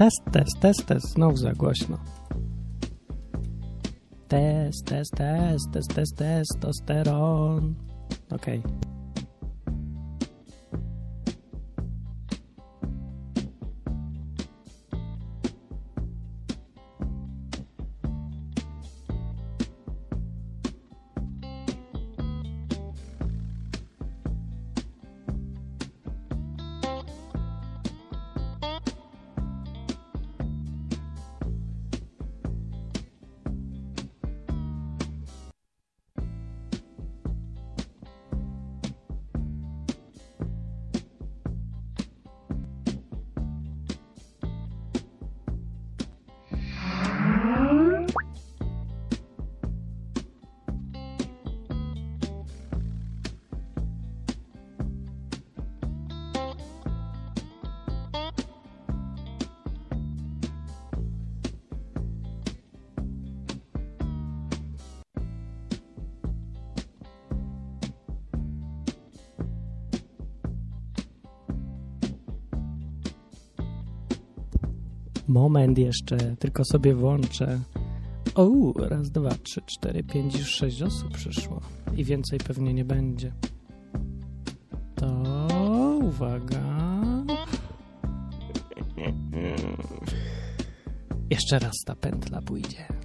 Test, test, test, test. Znów za głośno. Test, test, test, test, test, testosteron. Okej. Okay. Moment jeszcze, tylko sobie włączę. O, raz, dwa, trzy, cztery, pięć, już sześć osób przyszło. I więcej pewnie nie będzie. To uwaga. Jeszcze raz ta pętla pójdzie.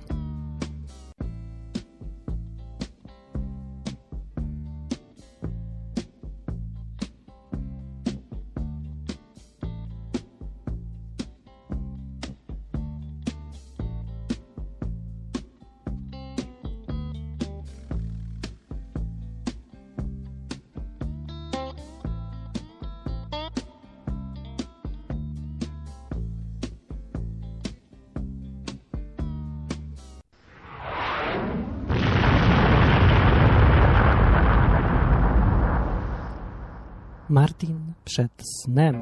Martin przed snem.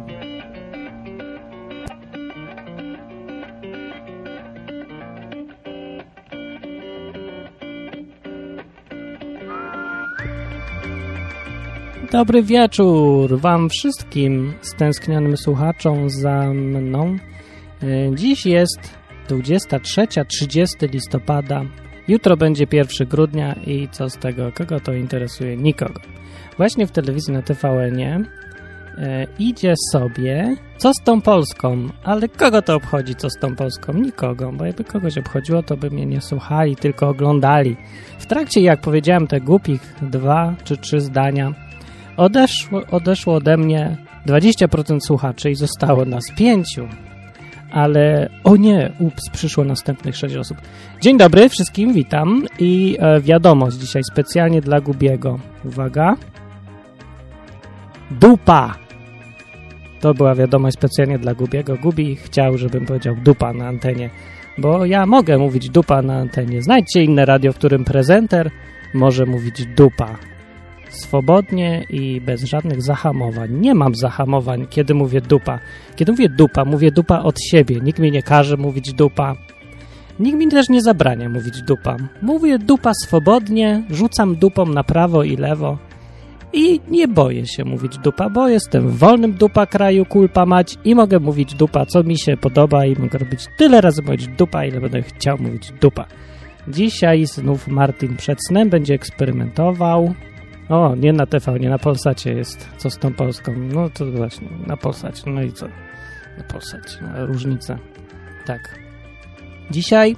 Dobry wieczór Wam wszystkim stęsknionym słuchaczom za mną. E, dziś jest 23-30 listopada. Jutro będzie 1 grudnia i co z tego? Kogo to interesuje? Nikogo. Właśnie w telewizji na TVN-ie e, idzie sobie co z tą Polską, ale kogo to obchodzi co z tą Polską? Nikogo, bo jakby kogoś obchodziło, to by mnie nie słuchali, tylko oglądali. W trakcie, jak powiedziałem te głupich dwa czy trzy zdania, odeszło, odeszło ode mnie 20% słuchaczy i zostało nas pięciu. Ale o nie, ups, przyszło następnych sześć osób. Dzień dobry wszystkim, witam i e, wiadomość dzisiaj specjalnie dla Gubiego. Uwaga. Dupa! To była wiadomość specjalnie dla Gubiego. Gubi chciał, żebym powiedział dupa na antenie, bo ja mogę mówić dupa na antenie. Znajdźcie inne radio, w którym prezenter może mówić dupa. Swobodnie i bez żadnych zahamowań. Nie mam zahamowań, kiedy mówię dupa. Kiedy mówię dupa, mówię dupa od siebie. Nikt mi nie każe mówić dupa. Nikt mi też nie zabrania mówić dupa. Mówię dupa swobodnie, rzucam dupą na prawo i lewo. I nie boję się mówić dupa, bo jestem w wolnym dupa kraju, kulpa mać i mogę mówić dupa, co mi się podoba i mogę robić tyle razy mówić dupa, ile będę chciał mówić dupa. Dzisiaj znów Martin przed snem będzie eksperymentował. O, nie na TV, nie na Polsacie jest. Co z tą Polską? No to właśnie, na Polsacie. No i co? Na Polsacie, no, różnica. Tak. Dzisiaj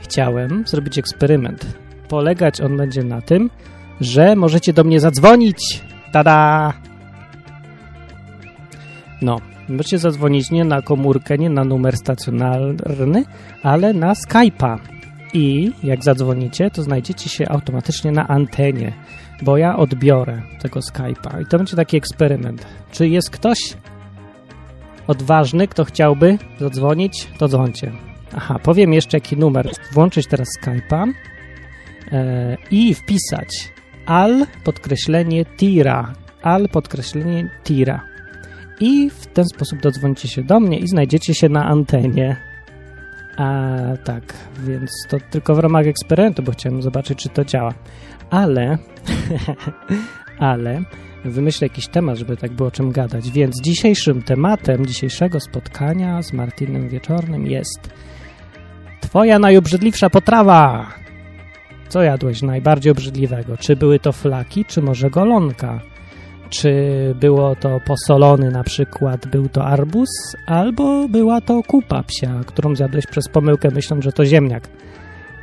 chciałem zrobić eksperyment. Polegać on będzie na tym, że możecie do mnie zadzwonić. Tada! No, możecie zadzwonić nie na komórkę, nie na numer stacjonarny, ale na Skype'a. I jak zadzwonicie, to znajdziecie się automatycznie na antenie, bo ja odbiorę tego Skype'a. I to będzie taki eksperyment. Czy jest ktoś odważny, kto chciałby zadzwonić, to dzwoncie. Aha, powiem jeszcze jaki numer. Włączyć teraz Skype'a e, i wpisać al podkreślenie tira, al podkreślenie tira. I w ten sposób dodzwonicie się do mnie i znajdziecie się na antenie. A tak, więc to tylko w ramach eksperymentu, bo chciałem zobaczyć, czy to działa. Ale, ale wymyślę jakiś temat, żeby tak było czym gadać. Więc dzisiejszym tematem dzisiejszego spotkania z Martinem Wieczornym jest Twoja najobrzydliwsza potrawa. Co jadłeś najbardziej obrzydliwego? Czy były to flaki, czy może golonka? Czy było to posolony na przykład, był to arbuz, albo była to kupa psia, którą zjadłeś przez pomyłkę, myśląc, że to ziemniak.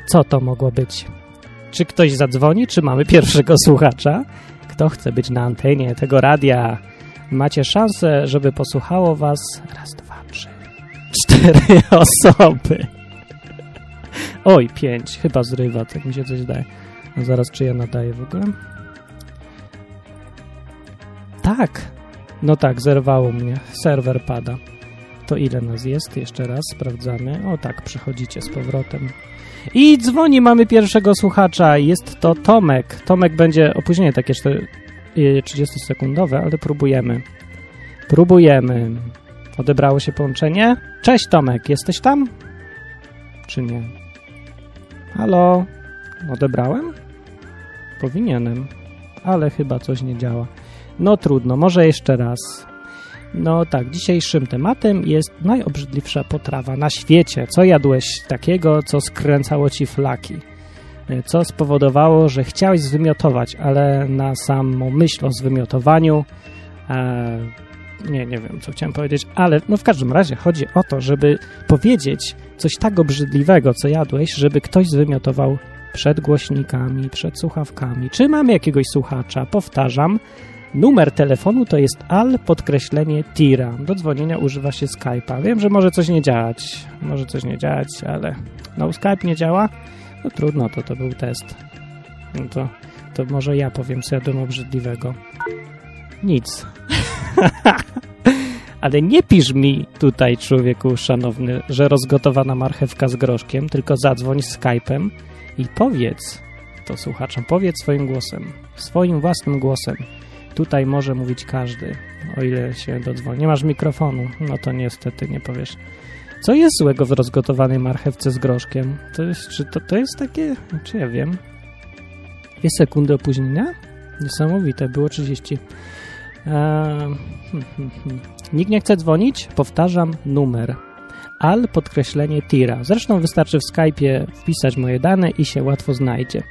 Co to mogło być? Czy ktoś zadzwoni, czy mamy pierwszego słuchacza? Kto chce być na antenie tego radia? Macie szansę, żeby posłuchało was raz, dwa, trzy, cztery osoby. Oj, pięć. Chyba zrywa, tak mi się coś daje. A zaraz, czy ja nadaję w ogóle? Tak. No tak, zerwało mnie. Serwer pada. To ile nas jest? Jeszcze raz sprawdzamy. O tak, przychodzicie z powrotem. I dzwoni, mamy pierwszego słuchacza. Jest to Tomek. Tomek będzie opóźnienie takie 30-sekundowe, ale próbujemy. Próbujemy. Odebrało się połączenie? Cześć Tomek, jesteś tam? Czy nie? Halo? Odebrałem? Powinienem, ale chyba coś nie działa. No trudno, może jeszcze raz. No tak, dzisiejszym tematem jest najobrzydliwsza potrawa na świecie. Co jadłeś takiego, co skręcało ci flaki? Co spowodowało, że chciałeś zwymiotować, ale na samą myśl o zwymiotowaniu e, nie, nie wiem, co chciałem powiedzieć, ale no w każdym razie chodzi o to, żeby powiedzieć coś tak obrzydliwego, co jadłeś, żeby ktoś zwymiotował przed głośnikami, przed słuchawkami. Czy mamy jakiegoś słuchacza? Powtarzam, numer telefonu to jest al podkreślenie tira. Do dzwonienia używa się Skype'a. Wiem, że może coś nie działać, może coś nie działać, ale no Skype nie działa? No trudno, to to był test. No to, to może ja powiem, co jadłem obrzydliwego. Nic. Ale nie pisz mi tutaj, człowieku szanowny, że rozgotowana marchewka z groszkiem, tylko zadzwoń Skype'em i powiedz to słuchaczom, powiedz swoim głosem, swoim własnym głosem. Tutaj może mówić każdy, o ile się dodzwoni. Nie masz mikrofonu, no to niestety nie powiesz. Co jest złego w rozgotowanej marchewce z groszkiem? To jest, czy to, to jest takie, czy ja wiem, dwie sekundy opóźnienia? Niesamowite, było 30. Eee, hmm, hmm, hmm. Nikt nie chce dzwonić? Powtarzam numer. Al podkreślenie tira. Zresztą wystarczy w Skype'ie wpisać moje dane i się łatwo znajdzie.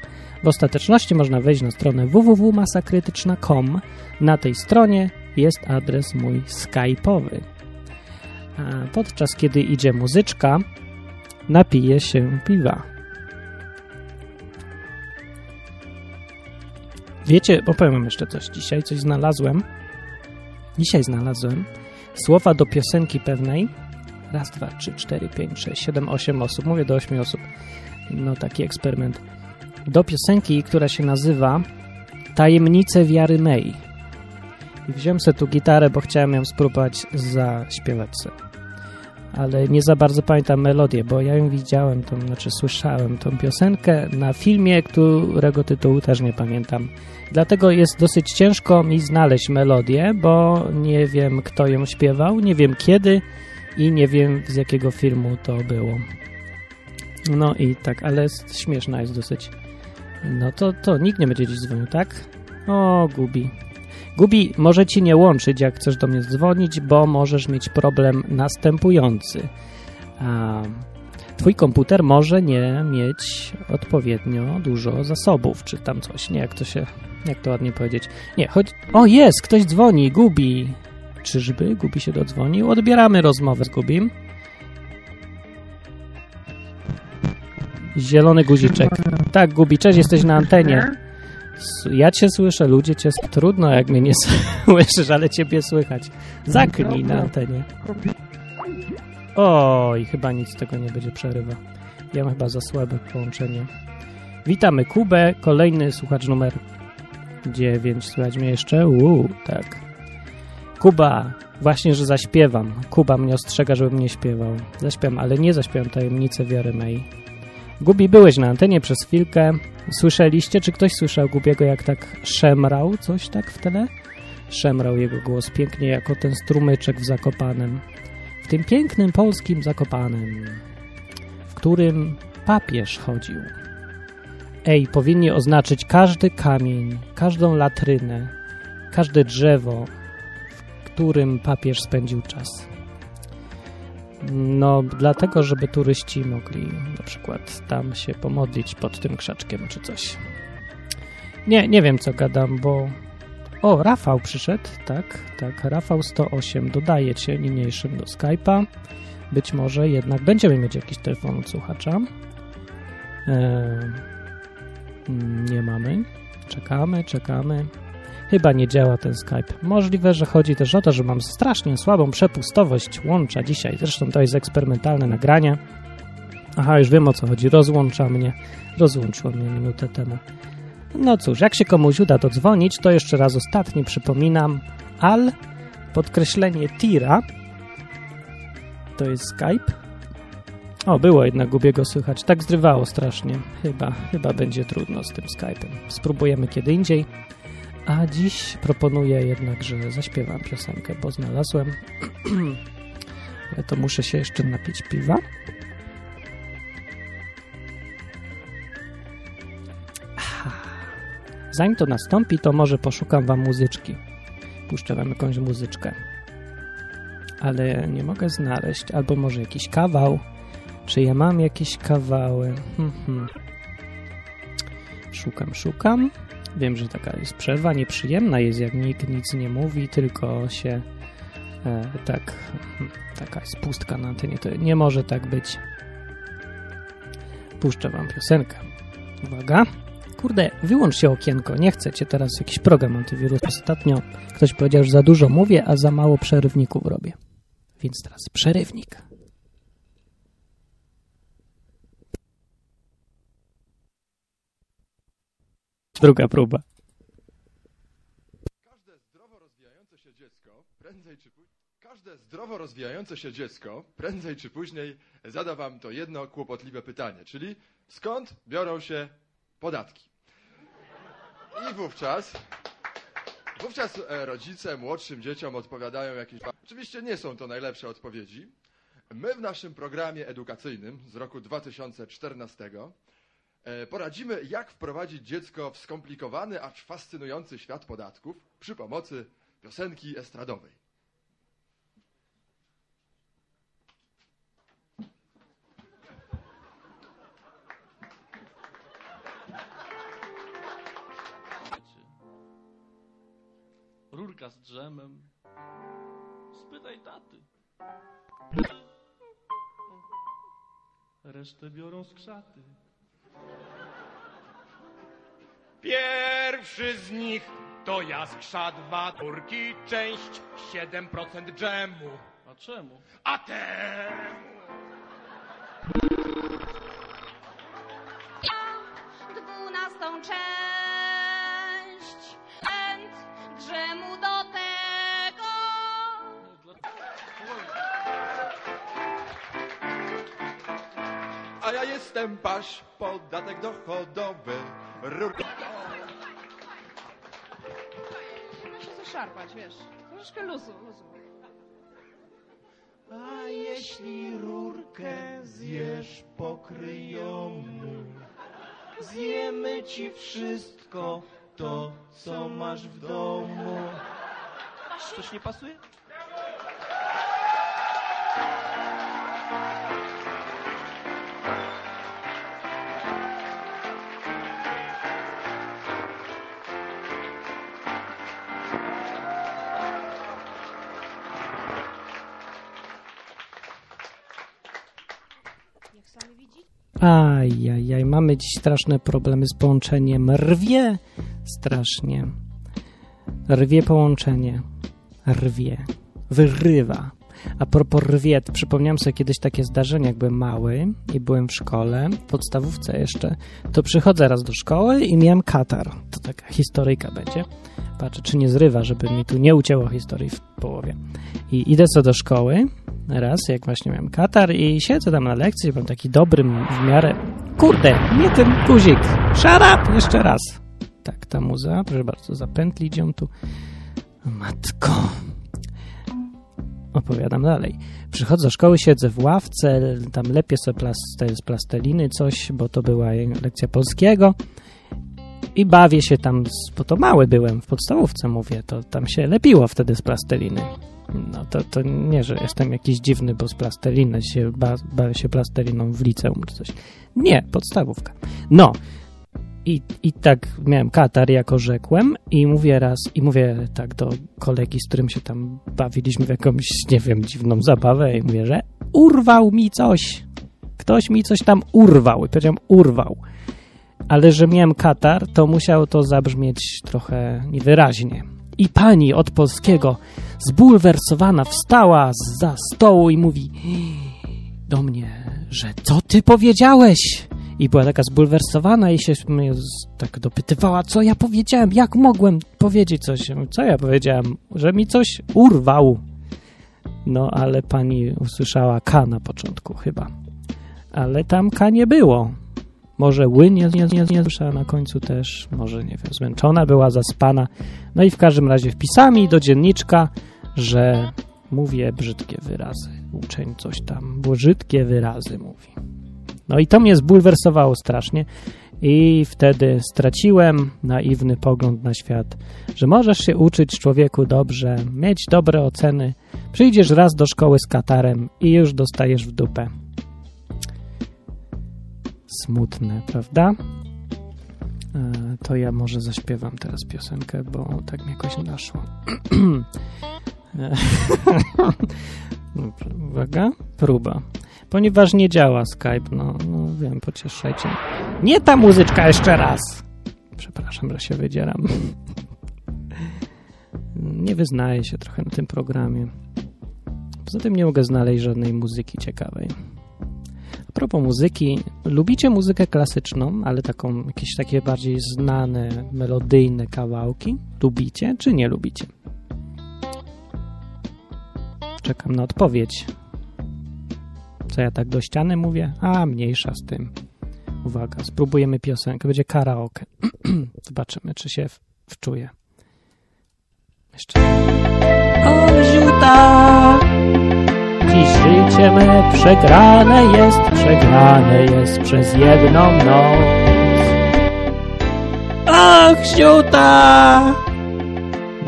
W ostateczności można wejść na stronę www.masakrytyczna.com. Na tej stronie jest adres mój skype'owy. Podczas kiedy idzie muzyczka, napije się piwa. Wiecie, opowiem wam jeszcze coś. Dzisiaj coś znalazłem. Dzisiaj znalazłem słowa do piosenki pewnej. Raz, dwa, trzy, cztery, pięć, sześć, siedem, osiem osób. Mówię do ośmiu osób. No taki eksperyment. Do piosenki, która się nazywa Tajemnice wiary May. I wziąłem sobie tu gitarę, bo chciałem ją spróbować zaśpiewać sobie ale nie za bardzo pamiętam melodię, bo ja ją widziałem, to znaczy słyszałem tą piosenkę na filmie, którego tytułu też nie pamiętam. Dlatego jest dosyć ciężko mi znaleźć melodię, bo nie wiem kto ją śpiewał, nie wiem kiedy i nie wiem z jakiego filmu to było. No i tak, ale śmieszna jest dosyć. No to, to nikt nie będzie dziś dzwonił, tak? O, gubi. Gubi może ci nie łączyć, jak chcesz do mnie dzwonić, bo możesz mieć problem następujący. Twój komputer może nie mieć odpowiednio dużo zasobów, czy tam coś. Nie, jak to się, jak to ładnie powiedzieć. Nie, choć... O, jest, ktoś dzwoni, Gubi. Czyżby Gubi się dodzwonił? Odbieramy rozmowę z Gubim. Zielony guziczek. Tak, Gubi, cześć, jesteś na antenie. Ja cię słyszę, ludzie cię... Trudno, jak mnie nie słyszysz, ale ciebie słychać. Zaknij na antenie. Oj, chyba nic z tego nie będzie przerywa. Ja mam chyba za słabe połączenie. Witamy Kubę, kolejny słuchacz numer 9. Słychać mnie jeszcze? Uuu, tak. Kuba, właśnie, że zaśpiewam. Kuba mnie ostrzega, żebym nie śpiewał. Zaśpiewam, ale nie zaśpiewam tajemnicę wiary May. Gubi, byłeś na antenie przez chwilkę. Słyszeliście, czy ktoś słyszał Gubiego, jak tak szemrał coś tak w tle? Szemrał jego głos pięknie jako ten strumyczek w Zakopanem. W tym pięknym polskim Zakopanem, w którym papież chodził. Ej, powinni oznaczyć każdy kamień, każdą latrynę każde drzewo, w którym papież spędził czas. No, dlatego, żeby turyści mogli na przykład tam się pomodlić pod tym krzaczkiem czy coś. Nie, nie wiem co gadam, bo. O, Rafał przyszedł, tak, tak. Rafał 108 dodaje cię niniejszym do Skype'a. Być może jednak będziemy mieć jakiś telefon od słuchacza. Eee, nie mamy. Czekamy, czekamy. Chyba nie działa ten Skype. Możliwe, że chodzi też o to, że mam strasznie słabą przepustowość łącza dzisiaj. Zresztą to jest eksperymentalne nagranie. Aha, już wiem o co chodzi. Rozłącza mnie. Rozłączyło mnie minutę temu. No cóż, jak się komuś uda dodzwonić, to jeszcze raz ostatni przypominam. Al, podkreślenie tira, to jest Skype. O, było jednak Gubiego słychać. Tak zrywało strasznie. Chyba, chyba będzie trudno z tym Skype'em. Spróbujemy kiedy indziej. A dziś proponuję jednak, że zaśpiewam piosenkę, bo znalazłem. Ale to muszę się jeszcze napić piwa. Zanim to nastąpi, to może poszukam wam muzyczki. Puszczę wam jakąś muzyczkę. Ale nie mogę znaleźć. Albo może jakiś kawał. Czy ja mam jakieś kawały? Hmm, hmm. Szukam, szukam. Wiem, że taka jest przerwa, nieprzyjemna jest, jak nikt nic nie mówi, tylko się e, tak, taka jest pustka na antenie. To nie może tak być. Puszczę wam piosenkę. Uwaga. Kurde, wyłącz się okienko, nie chcecie teraz jakiś program antywirus. Ostatnio ktoś powiedział, że za dużo mówię, a za mało przerywników robię. Więc teraz przerywnik. Druga próba. Każde zdrowo rozwijające się dziecko prędzej czy później, każde zdrowo rozwijające się dziecko prędzej czy później zada wam to jedno kłopotliwe pytanie, czyli skąd biorą się podatki? I wówczas wówczas e, rodzice młodszym dzieciom odpowiadają jakieś Oczywiście nie są to najlepsze odpowiedzi. My w naszym programie edukacyjnym z roku 2014 E, poradzimy, jak wprowadzić dziecko w skomplikowany, acz fascynujący świat podatków przy pomocy piosenki estradowej. Rurka z drzemem. Spytaj taty. Resztę biorą z krzaty. Pierwszy z nich to jaskrza dwa turki, część 7% dżemu. A czemu? A temu dwunastą część A ja jestem paś, podatek dochodowy, rurka. Muszę się zaszarpać, wiesz. Troszeczkę luzu, luzu. A jeśli rurkę zjesz pokryjomu, zjemy ci wszystko to, co masz w domu. Coś nie pasuje? Ajajaj, mamy dziś straszne problemy z połączeniem. Rwie strasznie. Rwie połączenie. Rwie. Wyrywa. A propos rwie, przypomniałem sobie kiedyś takie zdarzenie, jak byłem mały i byłem w szkole, w podstawówce jeszcze, to przychodzę raz do szkoły i miałem katar. To taka historyjka będzie. Patrzę, czy nie zrywa, żeby mi tu nie ucięło historii w połowie. I idę sobie do szkoły, raz, jak właśnie miałem katar i siedzę tam na lekcji, byłem taki dobrym w miarę... Kurde, nie ten guzik! Shut up! Jeszcze raz. Tak, ta muza, proszę bardzo, zapętlić ją tu. Matko. Opowiadam dalej. Przychodzę do szkoły, siedzę w ławce, tam lepię sobie plas- z plasteliny coś, bo to była lekcja polskiego. i bawię się tam, bo to mały byłem, w podstawówce mówię, to tam się lepiło wtedy z plasteliny. No to, to nie, że jestem jakiś dziwny, bo z plasteliny się ba, bawię się plasteliną w liceum czy coś. Nie, podstawówka. No, i, I tak miałem katar, jako rzekłem, i mówię raz, i mówię tak do kolegi, z którym się tam bawiliśmy w jakąś, nie wiem, dziwną zabawę, i mówię, że urwał mi coś. Ktoś mi coś tam urwał. I powiedziałem, urwał. Ale że miałem katar, to musiało to zabrzmieć trochę niewyraźnie. I pani od polskiego, zbulwersowana, wstała za stołu i mówi do mnie, że co ty powiedziałeś? I była taka zbulwersowana i się tak dopytywała, co ja powiedziałem, jak mogłem powiedzieć coś. Co ja powiedziałem? Że mi coś urwał. No, ale pani usłyszała K na początku chyba. Ale tam K nie było. Może ły nie, nie, nie, nie słyszała na końcu też, może nie wiem, zmęczona była, zaspana. No i w każdym razie wpisami do dzienniczka, że mówię brzydkie wyrazy. Uczeń coś tam, brzydkie wyrazy mówi. No i to mnie zbulwersowało strasznie i wtedy straciłem naiwny pogląd na świat, że możesz się uczyć człowieku dobrze, mieć dobre oceny, przyjdziesz raz do szkoły z katarem i już dostajesz w dupę. Smutne, prawda? E, To ja może zaśpiewam teraz piosenkę, bo tak mi jakoś naszło. Uwaga, próba. Ponieważ nie działa Skype, no, no wiem, pocieszajcie. Nie ta muzyczka jeszcze raz! Przepraszam, że się wydzieram. Nie wyznaję się trochę na tym programie. Poza tym nie mogę znaleźć żadnej muzyki ciekawej. A propos muzyki, lubicie muzykę klasyczną, ale taką, jakieś takie bardziej znane, melodyjne kawałki? Lubicie czy nie lubicie? Czekam na odpowiedź. Co ja tak do ściany mówię? A, mniejsza z tym. Uwaga, spróbujemy piosenkę. Będzie karaoke. Zobaczymy, czy się wczuje. Jeszcze. O, ziuta! Dziś życie me przegrane jest, przegrane jest przez jedną noc. Ach, ziuta!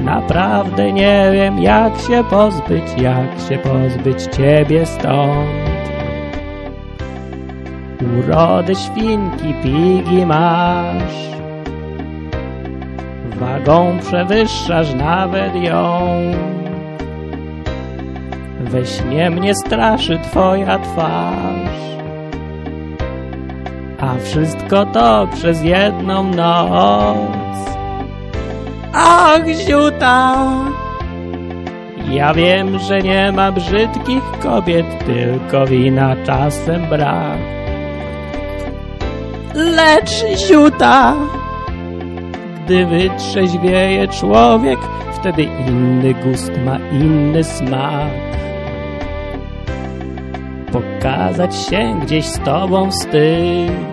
Naprawdę nie wiem, jak się pozbyć, jak się pozbyć ciebie stąd. Urody świnki pigi masz, wagą przewyższasz nawet ją. We śnie mnie straszy twoja twarz, a wszystko to przez jedną noc. Ach, ziuta! Ja wiem, że nie ma brzydkich kobiet, tylko wina czasem brak. Lecz ziuta! Gdy wytrzeźwieje człowiek, wtedy inny gust ma inny smak. Pokazać się gdzieś z tobą wstyd.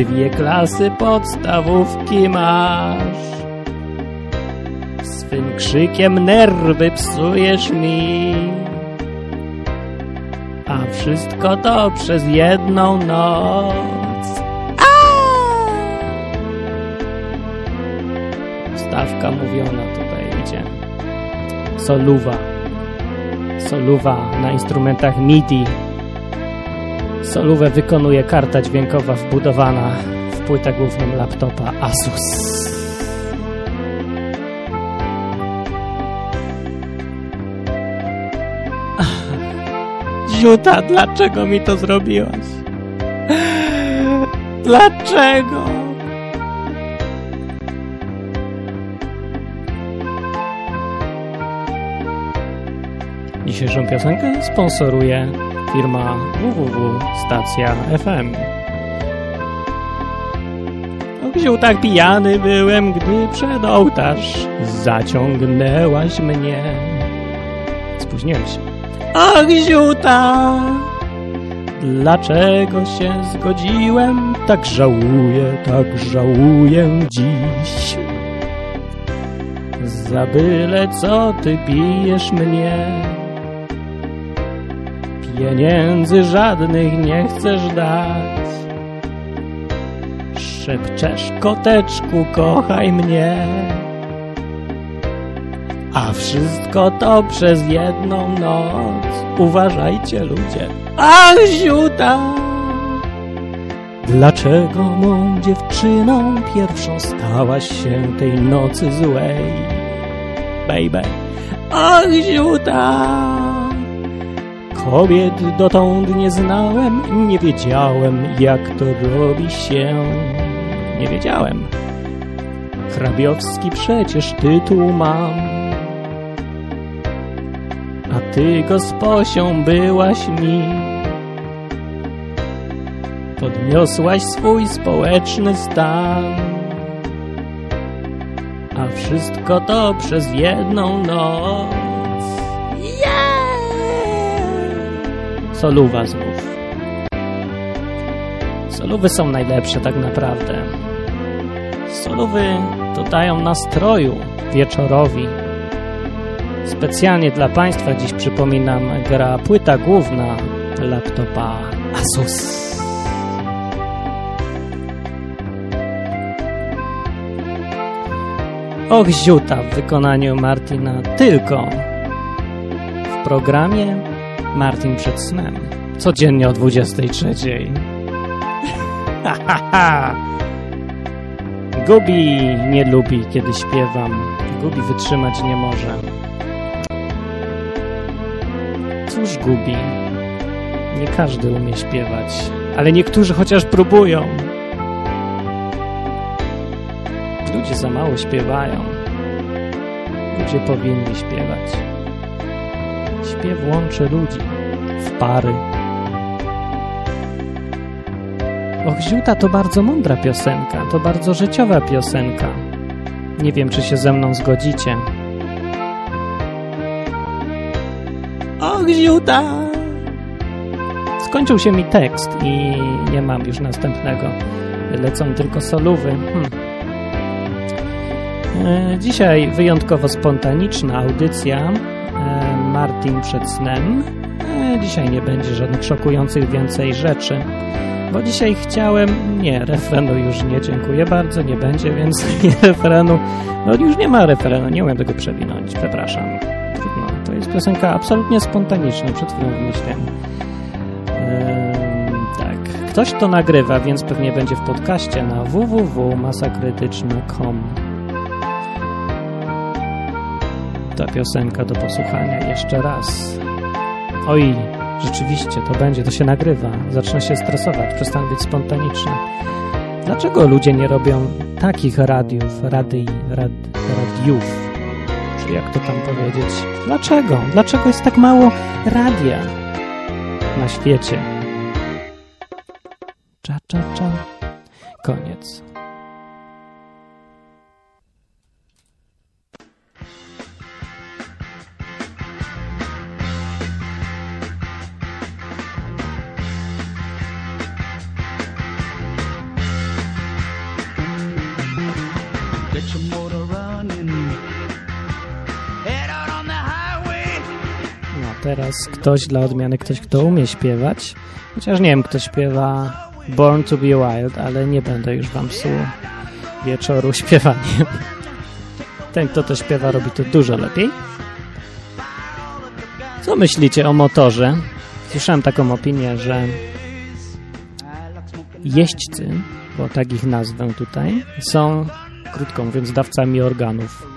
Dwie klasy podstawówki masz. Swym krzykiem nerwy psujesz mi. A wszystko to przez jedną noc. Stawka mówiona tutaj idzie. Soluwa. Soluwa na instrumentach MIDI. Solówę wykonuje karta dźwiękowa wbudowana w płytę główną laptopa Asus. Ziuta, dlaczego mi to zrobiłaś? Dlaczego? Dzisiejszą piosenkę sponsoruje firma www.stacja FM. Wziął tak pijany byłem, gdy przed ołtarz zaciągnęłaś mnie. Spóźniłem się. Ach, ziuta! Dlaczego się zgodziłem? Tak żałuję, tak żałuję dziś. Za byle co ty bijesz mnie. Pieniędzy żadnych nie chcesz dać. szepczesz, koteczku, kochaj mnie. A wszystko to przez jedną noc. Uważajcie ludzie. Ach, ziuta! Dlaczego mą dziewczyną pierwszą stałaś się tej nocy złej? Baby. Ach, ziuta! Kobiet dotąd nie znałem, nie wiedziałem, jak to robi się. Nie wiedziałem. Hrabiowski przecież tytuł mam. A ty gosposią byłaś mi. Podniosłaś swój społeczny stan. A wszystko to przez jedną noc. Soluwa znów. Solówy są najlepsze tak naprawdę. Solówy dodają nastroju wieczorowi. Specjalnie dla Państwa dziś przypominam gra płyta główna laptopa Asus. Och ziuta w wykonaniu Martina tylko w programie Martin przed snem. Codziennie o 23. Ha. Gubi nie lubi, kiedy śpiewam. Gubi wytrzymać nie może. Cóż Gubi? Nie każdy umie śpiewać, ale niektórzy chociaż próbują. Ludzie za mało śpiewają. Ludzie powinni śpiewać. Śpiew łączy ludzi w pary. Och, Ziuta to bardzo mądra piosenka, to bardzo życiowa piosenka. Nie wiem, czy się ze mną zgodzicie. Och, Ziuta! Skończył się mi tekst i nie mam już następnego. Lecą tylko solówy. Hmm. E, Dzisiaj wyjątkowo spontaniczna audycja. Martin przed snem. E, Dzisiaj nie będzie żadnych szokujących więcej rzeczy. Bo dzisiaj chciałem... Nie, refrenu już nie, dziękuję bardzo, nie będzie, więc nie refrenu. No już nie ma refrenu, nie umiem tego przewinąć, przepraszam. Trudno, to jest piosenka absolutnie spontaniczna, przed chwilą wymyśliłem. Tak, ktoś to nagrywa, więc pewnie będzie w podcaście na www.masakrytyczna.com Ta piosenka do posłuchania jeszcze raz. Oj, rzeczywiście to będzie, to się nagrywa. Zacznę się stresować, przestanę być spontaniczny. Dlaczego ludzie nie robią takich radiów, rady, rad, radiów? Czy jak to tam powiedzieć? Dlaczego? Dlaczego jest tak mało radia na świecie? Cza, cza, cza. Koniec. Teraz ktoś dla odmiany, ktoś kto umie śpiewać. Chociaż nie wiem, kto śpiewa Born to be Wild, ale nie będę już wam psuł wieczoru śpiewaniem. Ten, kto to śpiewa, robi to dużo lepiej. Co myślicie o motorze? Słyszałem taką opinię, że jeźdźcy, bo tak ich nazwę tutaj, są, krótko mówiąc, dawcami organów.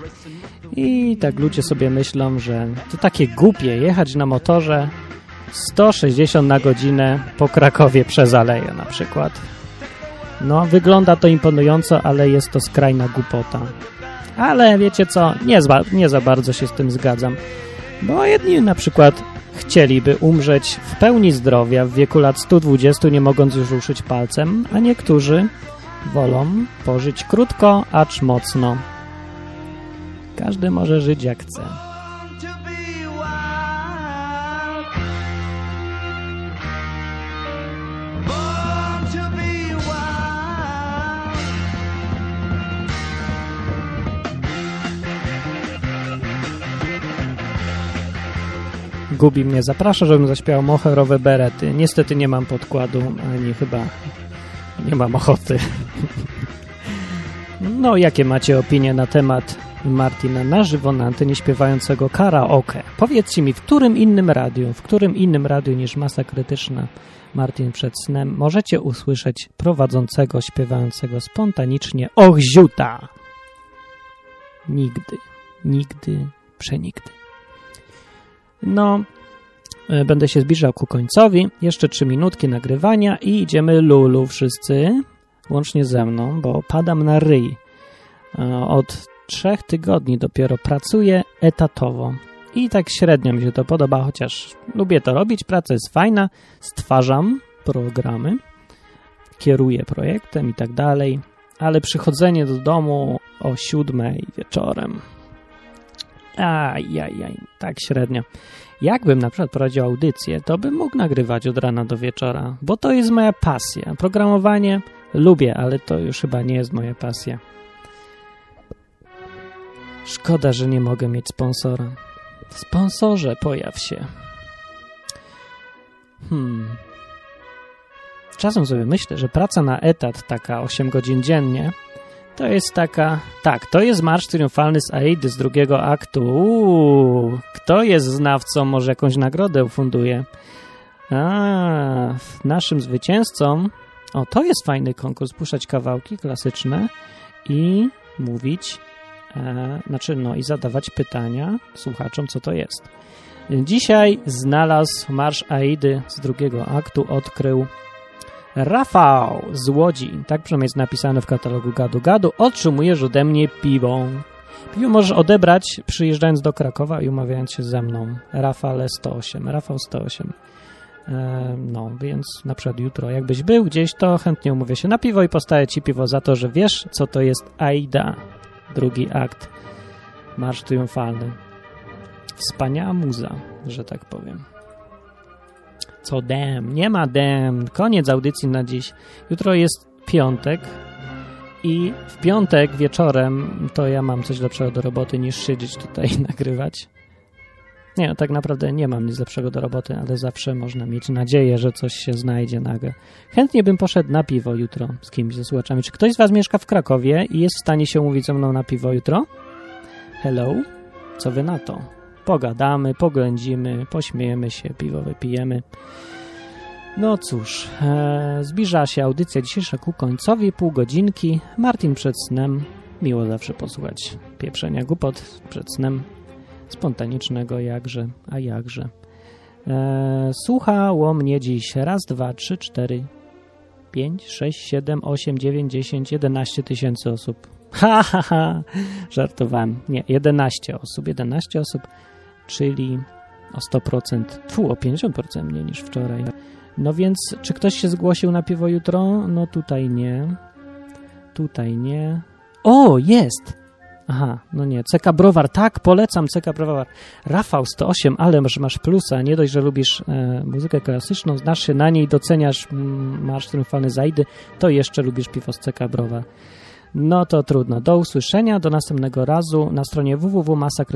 I tak ludzie sobie myślą, że to takie głupie jechać na motorze 160 na godzinę po Krakowie przez Aleję na przykład. No, wygląda to imponująco, ale jest to skrajna głupota. Ale wiecie co, nie za, nie za bardzo się z tym zgadzam. Bo jedni na przykład chcieliby umrzeć w pełni zdrowia w wieku lat 120, nie mogąc już ruszyć palcem, a niektórzy wolą pożyć krótko, acz mocno. Każdy może żyć jak chce. Gubi mnie zaprasza, żebym zaśpiewał moherowe berety. Niestety nie mam podkładu, ani chyba nie mam ochoty. No, jakie macie opinie na temat Martina na żywo na antenie śpiewającego karaoke? Powiedzcie mi, w którym innym radiu, w którym innym radiu niż Masa Krytyczna Martin przed snem możecie usłyszeć prowadzącego śpiewającego spontanicznie ochziuta? Nigdy, nigdy, przenigdy. No, e, będę się zbliżał ku końcowi. Jeszcze trzy minutki nagrywania i idziemy lulu wszyscy, łącznie ze mną, bo padam na ryj. E, Od trzech tygodni dopiero pracuję etatowo. I tak średnio mi się to podoba, chociaż lubię to robić, praca jest fajna, stwarzam programy, kieruję projektem i tak dalej, ale przychodzenie do domu o siódmej wieczorem, ajajaj, tak średnio. Jakbym na przykład prowadził audycję, to bym mógł nagrywać od rana do wieczora, bo to jest moja pasja. Programowanie lubię, ale to już chyba nie jest moja pasja. Szkoda, że nie mogę mieć sponsora. Sponsorze, pojaw się. Hmm. Czasem sobie myślę, że praca na etat, taka 8 godzin dziennie, to jest taka... Tak, to jest marsz triumfalny z Aidy z drugiego aktu. Uuu, kto jest znawcą, może jakąś nagrodę ufunduje. A, naszym zwycięzcą... O, to jest fajny konkurs, puszczać kawałki klasyczne i mówić e, znaczy no i zadawać pytania słuchaczom, co to jest. Dzisiaj znalazł marsz Aidy z drugiego aktu, odkrył Rafał z Łodzi. Tak przynajmniej jest napisane w katalogu Gadu Gadu. Otrzymujesz ode mnie piwo. Piwo możesz odebrać przyjeżdżając do Krakowa i umawiając się ze mną. Rafale 108. Rafał 108. E, no, więc na przykład jutro, jakbyś był gdzieś, to chętnie umówię się na piwo i postawię ci piwo za to, że wiesz, co to jest Aida drugi akt, marsz triumfalny. Wspaniała muza, że tak powiem. Co dem? Nie ma dem. Koniec audycji na dziś. Jutro jest piątek i w piątek wieczorem to ja mam coś lepszego do roboty niż siedzieć tutaj i nagrywać. Nie, tak naprawdę nie mam nic lepszego do roboty, ale zawsze można mieć nadzieję, że coś się znajdzie nagle. Chętnie bym poszedł na piwo jutro z kimś, ze słuchaczami. Czy ktoś z Was mieszka w Krakowie i jest w stanie się umówić ze mną na piwo jutro? Hello? Co Wy na to? Pogadamy, poględzimy, pośmiejemy się, piwo wypijemy. No cóż, e, zbliża się audycja dzisiejsza ku końcowi, pół godzinki. Martin przed snem. Miło zawsze posłuchać pieprzenia głupot przed snem spontanicznego, jakże, a jakże. E, słuchało mnie dziś raz, dwa, trzy, cztery, pięć, sześć, siedem, osiem, dziewięć, dziesięć, jedenaście tysięcy osób. Ha, ha, ha, żartowałem. Nie, 11 osób, 11 osób, czyli o 100%, tfu, o 50% mniej niż wczoraj. No więc, czy ktoś się zgłosił na piwo jutro? No tutaj nie. Tutaj nie. O, jest! Aha, no nie. CK Browar, tak, polecam CK Browar. Rafał 108, ale masz, masz plusa. Nie dość, że lubisz e, muzykę klasyczną, znasz się na niej, doceniasz mm, marsz triumfalny Zaidy, to jeszcze lubisz piwo z CK Browar. No to trudno. Do usłyszenia, do następnego razu na stronie www.masakry